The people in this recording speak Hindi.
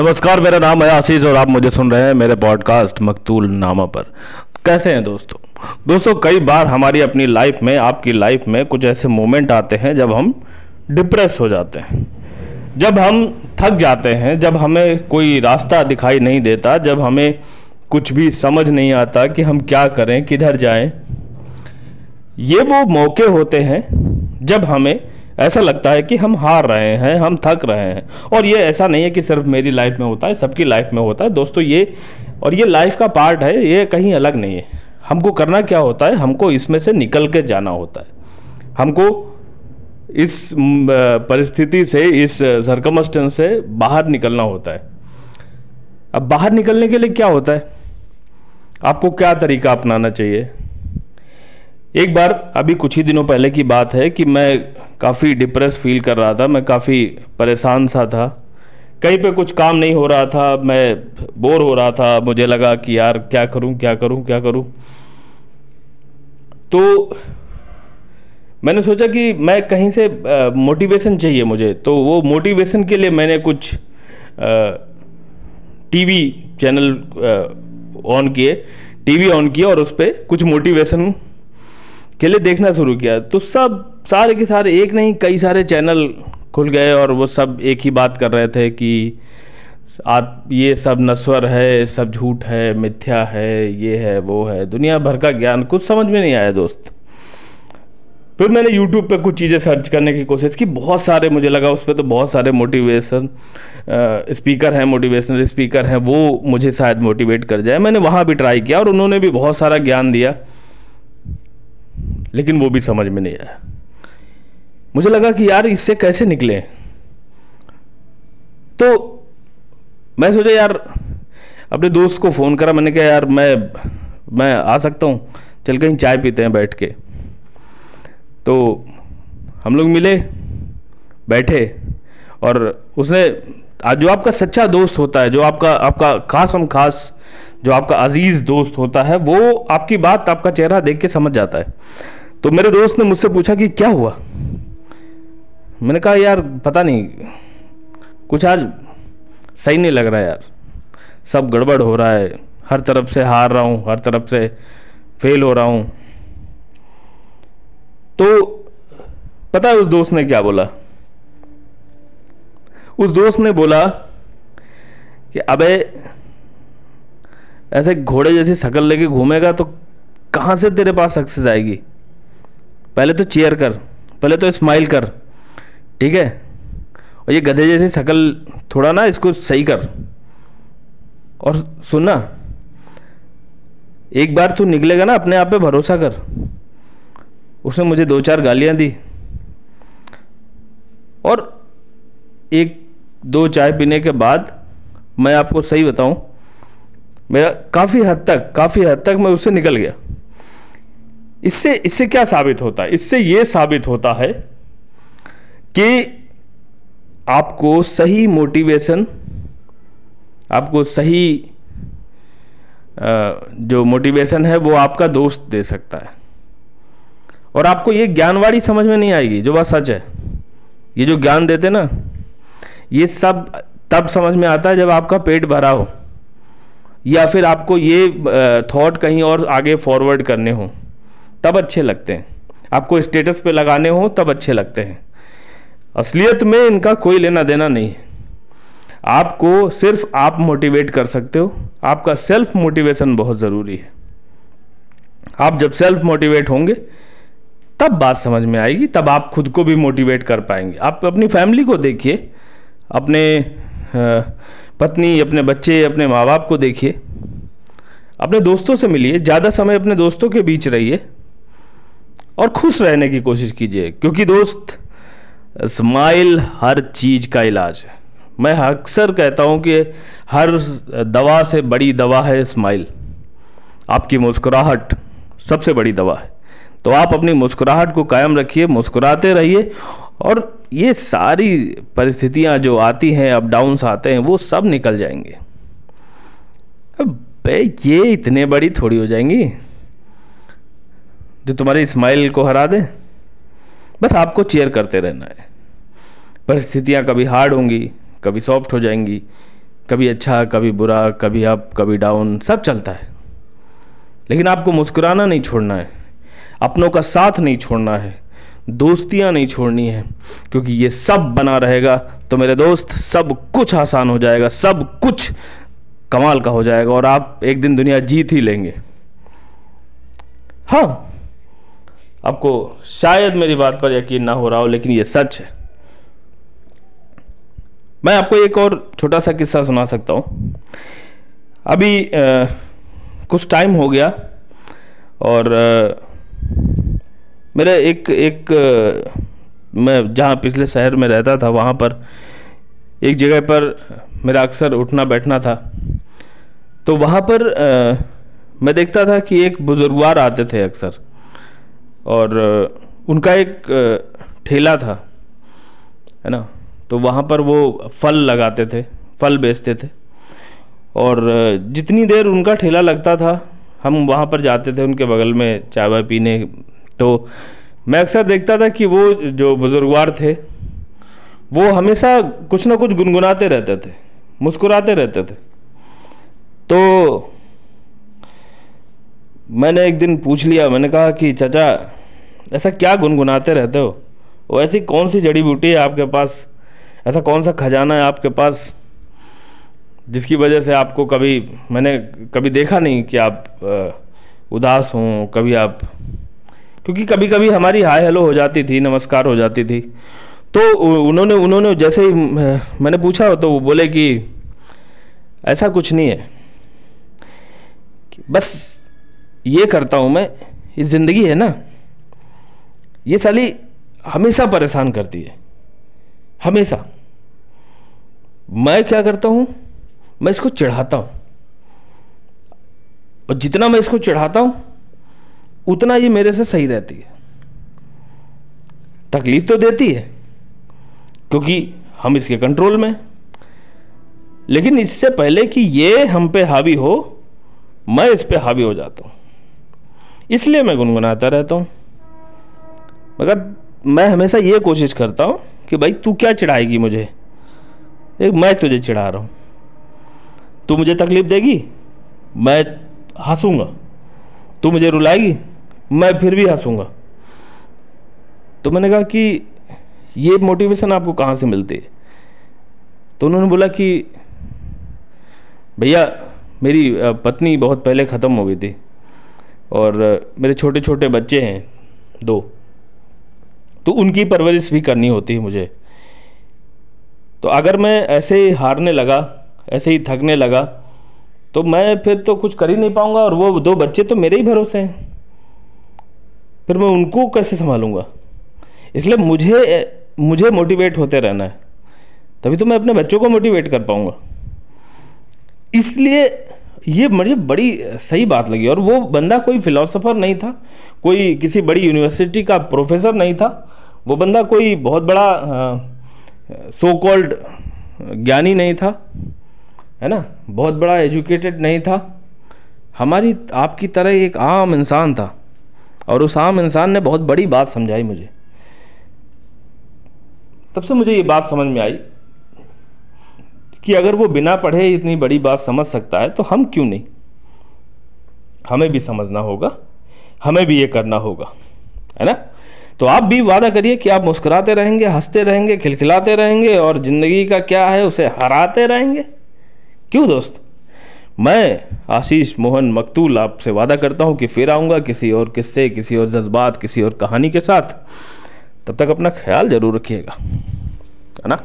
नमस्कार, मेरा नाम है आशीष और आप मुझे सुन रहे हैं मेरे पॉडकास्ट मकतूल नामा पर। कैसे हैं दोस्तों? दोस्तों, कई बार हमारी अपनी लाइफ में, आपकी लाइफ में कुछ ऐसे मोमेंट आते हैं जब हम डिप्रेस हो जाते हैं। जब हम थक जाते हैं, जब हमें कोई रास्ता दिखाई नहीं देता, जब हमें कुछ भी समझ नहीं आता कि हम क्या करें, किधर जाएँ, ये वो मौके होते हैं जब हमें ऐसा लगता है कि हम हार रहे हैं, हम थक रहे हैं। और ये ऐसा नहीं है कि सिर्फ़ मेरी लाइफ में होता है, सबकी लाइफ में होता है। दोस्तों, ये, और ये लाइफ का पार्ट है, ये कहीं अलग नहीं है। हमको करना क्या होता है? हमको इसमें से निकल के जाना होता है। हमको इस परिस्थिति से, इस सरकमस्टेंस से बाहर निकलना होता है। अब बाहर निकलने के लिए क्या होता है? आपको क्या तरीका अपनाना चाहिए? एक बार, अभी कुछ ही दिनों पहले की बात है कि मैं काफ़ी डिप्रेस फील कर रहा था, मैं काफ़ी परेशान सा था। कहीं पे कुछ काम नहीं हो रहा था, मैं बोर हो रहा था, मुझे लगा कि यार क्या करूँ क्या करूँ क्या करूँ। तो मैंने सोचा कि मैं कहीं से मोटिवेशन चाहिए मुझे। तो वो मोटिवेशन के लिए मैंने कुछ टीवी चैनल ऑन किए टीवी ऑन किया और उस पर कुछ मोटिवेशन के लिए देखना शुरू किया। तो सब, सारे के सारे एक नहीं, कई सारे चैनल खुल गए और वो सब एक ही बात कर रहे थे कि आप, ये सब नस्वर है सब झूठ है, मिथ्या है, ये है, वो है। दुनिया भर का ज्ञान कुछ समझ में नहीं आया दोस्त। फिर मैंने यूट्यूब पे कुछ चीज़ें सर्च करने की कोशिश की। बहुत सारे मुझे लगा उस पर तो बहुत सारे मोटिवेशन स्पीकर हैं मोटिवेशनल स्पीकर हैं, वो मुझे शायद मोटिवेट कर जाए। मैंने वहाँ भी ट्राई किया और उन्होंने भी बहुत सारा ज्ञान दिया। लेकिन वो भी समझ में नहीं आया। मुझे लगा कि यार इससे कैसे निकले? तो मैं सोचा, यार, अपने दोस्त को फ़ोन करा। मैंने कहा, यार, मैं मैं आ सकता हूँ। चल कहीं चाय पीते हैं बैठ के। तो हम लोग मिले, बैठे, और उसने जो आपका सच्चा दोस्त होता है, जो आपका आपका खास हम खास, जो आपका अज़ीज़ दोस्त होता है, वो आपकी बात, आपका चेहरा देख के समझ जाता है। तो मेरे दोस्त ने मुझसे पूछा कि क्या हुआ? मैंने कहा, यार, पता नहीं। कुछ आज सही नहीं लग रहा यार। सब गड़बड़ हो रहा है। हर तरफ़ से हार रहा हूँ, हर तरफ़ से फेल हो रहा हूँ। तो पता है उस दोस्त ने क्या बोला? उस दोस्त ने बोला कि, अबे, ऐसे घोड़े जैसी शक्ल लेके घूमेगा तो कहाँ से तेरे पास सक्सेस आएगी? पहले तो चेयर कर, पहले तो स्माइल कर, ठीक है? और ये गधे जैसी शक्ल थोड़ा ना इसको सही कर। और सुनना एक बार तू निकलेगा ना, अपने आप पे भरोसा कर। उसने मुझे दो चार गालियाँ दी। और एक, दो चाय पीने के बाद मैं आपको सही बताऊँ, मेरा काफ़ी हद तक, काफ़ी हद तक मैं उससे निकल गया। इससे इससे क्या साबित होता? है इससे ये साबित होता है कि आपको सही मोटिवेशन आपको सही जो मोटिवेशन है वो आपका दोस्त दे सकता है। और आपको ये ज्ञानवाड़ी समझ में नहीं आएगी, जो बात सच है। ये जो ज्ञान देते ना, ये सब तब समझ में आता है जब आपका पेट भरा हो, या फिर आपको ये थॉट कहीं और आगे फॉरवर्ड करने हो। तब अच्छे लगते हैं। आपको स्टेटस पे लगाने हो, तब अच्छे लगते हैं। असलियत में इनका कोई लेना देना नहीं है। आपको सिर्फ़ आप मोटिवेट कर सकते हो। आपका सेल्फ मोटिवेशन बहुत ज़रूरी है। आप जब सेल्फ मोटिवेट होंगे, तब बात समझ में आएगी, तब आप खुद को भी मोटिवेट कर पाएँगे। आप अपनी फैमिली को देखिए, अपने पत्नी, अपने बच्चे, अपने माँ बाप को देखिए। अपने दोस्तों से मिलिए, ज़्यादा समय अपने दोस्तों के बीच रहिए। और खुश रहने की कोशिश कीजिए, क्योंकि दोस्त स्माइल हर चीज़ का इलाज है। मैं अक्सर कहता हूँ कि हर दवा से बड़ी दवा है स्माइल आपकी मुस्कुराहट सबसे बड़ी दवा है। तो आप अपनी मुस्कुराहट को कायम रखिए, मुस्कुराते रहिए, और ये सारी परिस्थितियाँ जो आती हैं अप डाउन्स आते हैं, वो सब निकल जाएँगे। अब ये इतने बड़ी थोड़ी हो जाएँगी। जो तुम्हारी स्माइल को हरा दे, बस आपको चेयर करते रहना है। परिस्थितियाँ कभी हार्ड होंगी, कभी सॉफ्ट हो जाएँगी, कभी अच्छा कभी बुरा, कभी अप कभी डाउन सब चलता है। लेकिन आपको मुस्कुराना नहीं छोड़ना है, अपनों का साथ नहीं छोड़ना है, दोस्तियाँ नहीं छोड़नी है, क्योंकि ये सब बना रहेगा तो मेरे दोस्त, सब कुछ आसान हो जाएगा, सब कुछ कमाल का हो जाएगा और आप एक दिन दुनिया जीत ही लेंगे। हाँ आपको शायद मेरी बात पर यकीन ना हो रहा हो लेकिन ये सच है। मैं आपको एक और छोटा सा किस्सा सुना सकता हूँ। अभी आ, कुछ टाइम हो गया और आ, मेरा एक एक आ, मैं जहाँ पिछले शहर में रहता था वहाँ पर एक जगह पर मेरा अक्सर उठना बैठना था। तो वहाँ पर आ, मैं देखता था कि एक बुजुर्गवार आते थे अक्सर। और उनका एक ठेला था, है ना? तो वहाँ पर वो फल लगाते थे, फल बेचते थे। और जितनी देर उनका ठेला लगता था, हम वहाँ पर जाते थे उनके बगल में चाय वाय पीने। तो मैं अक्सर देखता था कि वो जो बुजुर्गवार थे, वो हमेशा कुछ ना कुछ गुनगुनाते रहते थे, मुस्कुराते रहते थे। तो मैंने एक दिन पूछ लिया, मैंने कहा कि, चाचा, ऐसा क्या गुनगुनाते रहते हो? वो ऐसी कौन सी जड़ी बूटी है आपके पास? ऐसा कौन सा खजाना है आपके पास, जिसकी वजह से आपको कभी, मैंने कभी देखा नहीं कि आप उदास हों, कभी आप, क्योंकि कभी कभी हमारी हाय हेलो हो जाती थी, नमस्कार हो जाती थी। तो उन्होंने उन्होंने जैसे ही मैंने पूछा तो वो बोले कि, ऐसा कुछ नहीं है। बस ये करता हूँ मैं, ये ज़िंदगी है ना? ये साली हमेशा परेशान करती है। हमेशा। मैं क्या करता हूँ? मैं इसको चढ़ाता हूँ। और जितना मैं इसको चढ़ाता हूँ, उतना ये मेरे से सही रहती है। तकलीफ़ तो देती है, क्योंकि हम इसके कंट्रोल में लेकिन इससे पहले कि ये हम पे हावी हो, मैं इस पे हावी हो जाता हूँ। इसलिए मैं गुनगुनाता रहता हूँ। मगर मैं हमेशा ये कोशिश करता हूँ कि भाई तू क्या चिढ़ाएगी मुझे? एक मैं तुझे चिढ़ा रहा हूँ। तू मुझे तकलीफ़ देगी? मैं हंसूँगा। तू मुझे रुलाएगी? मैं फिर भी हंसूँगा। तो मैंने कहा कि ये मोटिवेशन आपको कहाँ से मिलती है? तो उन्होंने बोला कि, भैया, मेरी पत्नी बहुत पहले ख़त्म हो गई थी। और मेरे छोटे छोटे बच्चे हैं, दो। तो उनकी परवरिश भी करनी होती है मुझे। तो अगर मैं ऐसे ही हारने लगा, ऐसे ही थकने लगा तो मैं फिर तो कुछ कर ही नहीं पाऊँगा और वो दो बच्चे तो मेरे ही भरोसे हैं। फिर मैं उनको कैसे संभालूँगा? इसलिए मुझे मुझे मोटिवेट होते रहना है। तभी तो मैं अपने बच्चों को मोटिवेट कर पाऊँगा। इसलिए ये मुझे बड़ी सही बात लगी और वो बंदा कोई फिलोसोफर नहीं था, कोई किसी बड़ी यूनिवर्सिटी का प्रोफेसर नहीं था, वो बंदा कोई बहुत बड़ा सो कॉल्ड ज्ञानी नहीं था, है ना? बहुत बड़ा एजुकेटेड नहीं था। हमारी, आपकी तरह एक आम इंसान था और उस आम इंसान ने बहुत बड़ी बात समझाई मुझे। तब से मुझे ये बात समझ में आई कि अगर वो बिना पढ़े इतनी बड़ी बात समझ सकता है तो हम क्यों नहीं? हमें भी समझना होगा, हमें भी ये करना होगा, है ना? तो आप भी वादा करिए कि आप मुस्कुराते रहेंगे, हँसते रहेंगे, खिलखिलाते रहेंगे, और ज़िंदगी का क्या है उसे हराते रहेंगे। क्यों दोस्त? मैं आशीष मोहन मकतूल आपसे वादा करता हूँ कि फिर आऊँगा किसी और किस्से, किसी और जज्बात, किसी और कहानी के साथ। तब तक अपना ख्याल ज़रूर रखिएगा, है ना?